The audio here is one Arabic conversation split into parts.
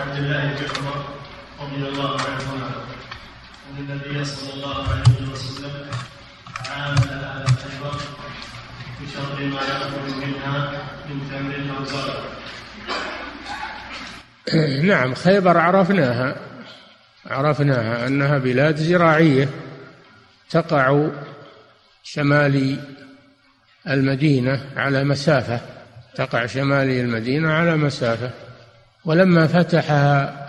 عبد الله بن عمر رضي الله عنهما. أن النبي صلى الله عليه وسلم عامل أهل خيبر بشر ما ياكل منها من تمر أو زرع نعم خيبر عرفناها. عرفناها أنها بلاد زراعية تقع شمال المدينة على مسافة تقع شمال المدينة على مسافة. ولما فتحها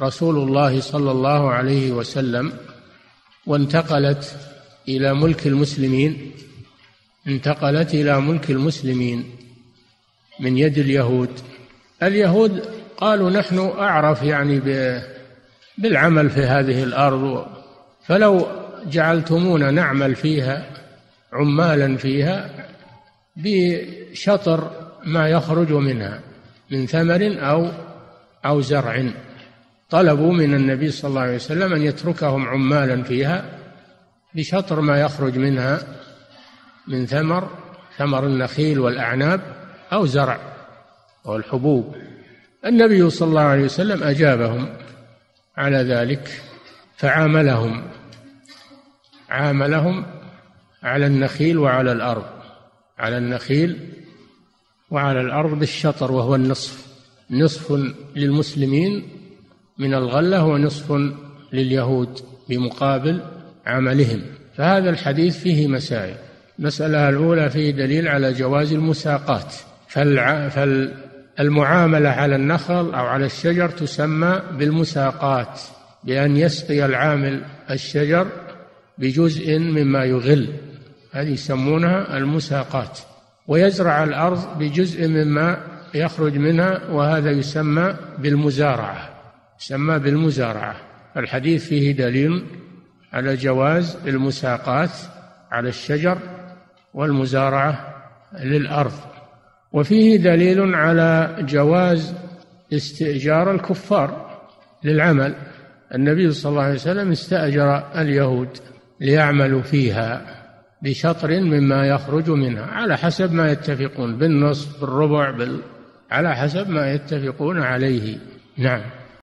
رسول الله صلى الله عليه وسلم وانتقلت إلى ملك المسلمين انتقلت إلى ملك المسلمين من يد اليهود. اليهود قالوا نحن أعرف يعني بالعمل في هذه الأرض فلو جعلتمونا نعمل فيها عمالا فيها بشطر ما يخرج منها. من ثمر أو أو زرع. طلبوا من النبي صلى الله عليه وسلم أن يتركهم عمالا فيها بشطر ما يخرج منها من ثمر ثمر النخيل والأعناب أو زرع والحبوب النبي صلى الله عليه وسلم أجابهم على ذلك فعاملهم عاملهم على النخيل وعلى الأرض على النخيل وعلى الأرض بالشطر وهو النصف. نصف للمسلمين من الغلة ونصف لليهود بمقابل عملهم. فهذا الحديث فيه مسائل. المسألة الأولى فيه دليل على جواز المساقات. فالمعاملة على النخل أو على الشجر تسمى بالمساقات بأن يسقي العامل الشجر بجزء مما يغل. هذه يسمونها المساقات. ويزرع الأرض بجزء مما يخرج منها وهذا يسمى بالمزارعة. يسمى بالمزارعة. الحديث فيه دليل على جواز المساقات على الشجر والمزارعة للأرض. وفيه دليل على جواز استئجار الكفار للعمل. النبي صلى الله عليه وسلم استأجر اليهود ليعملوا فيها. بشطر مما يخرج منها على حسب ما يتفقون بالنصف بالربع بال... على حسب ما يتفقون عليه. نعم.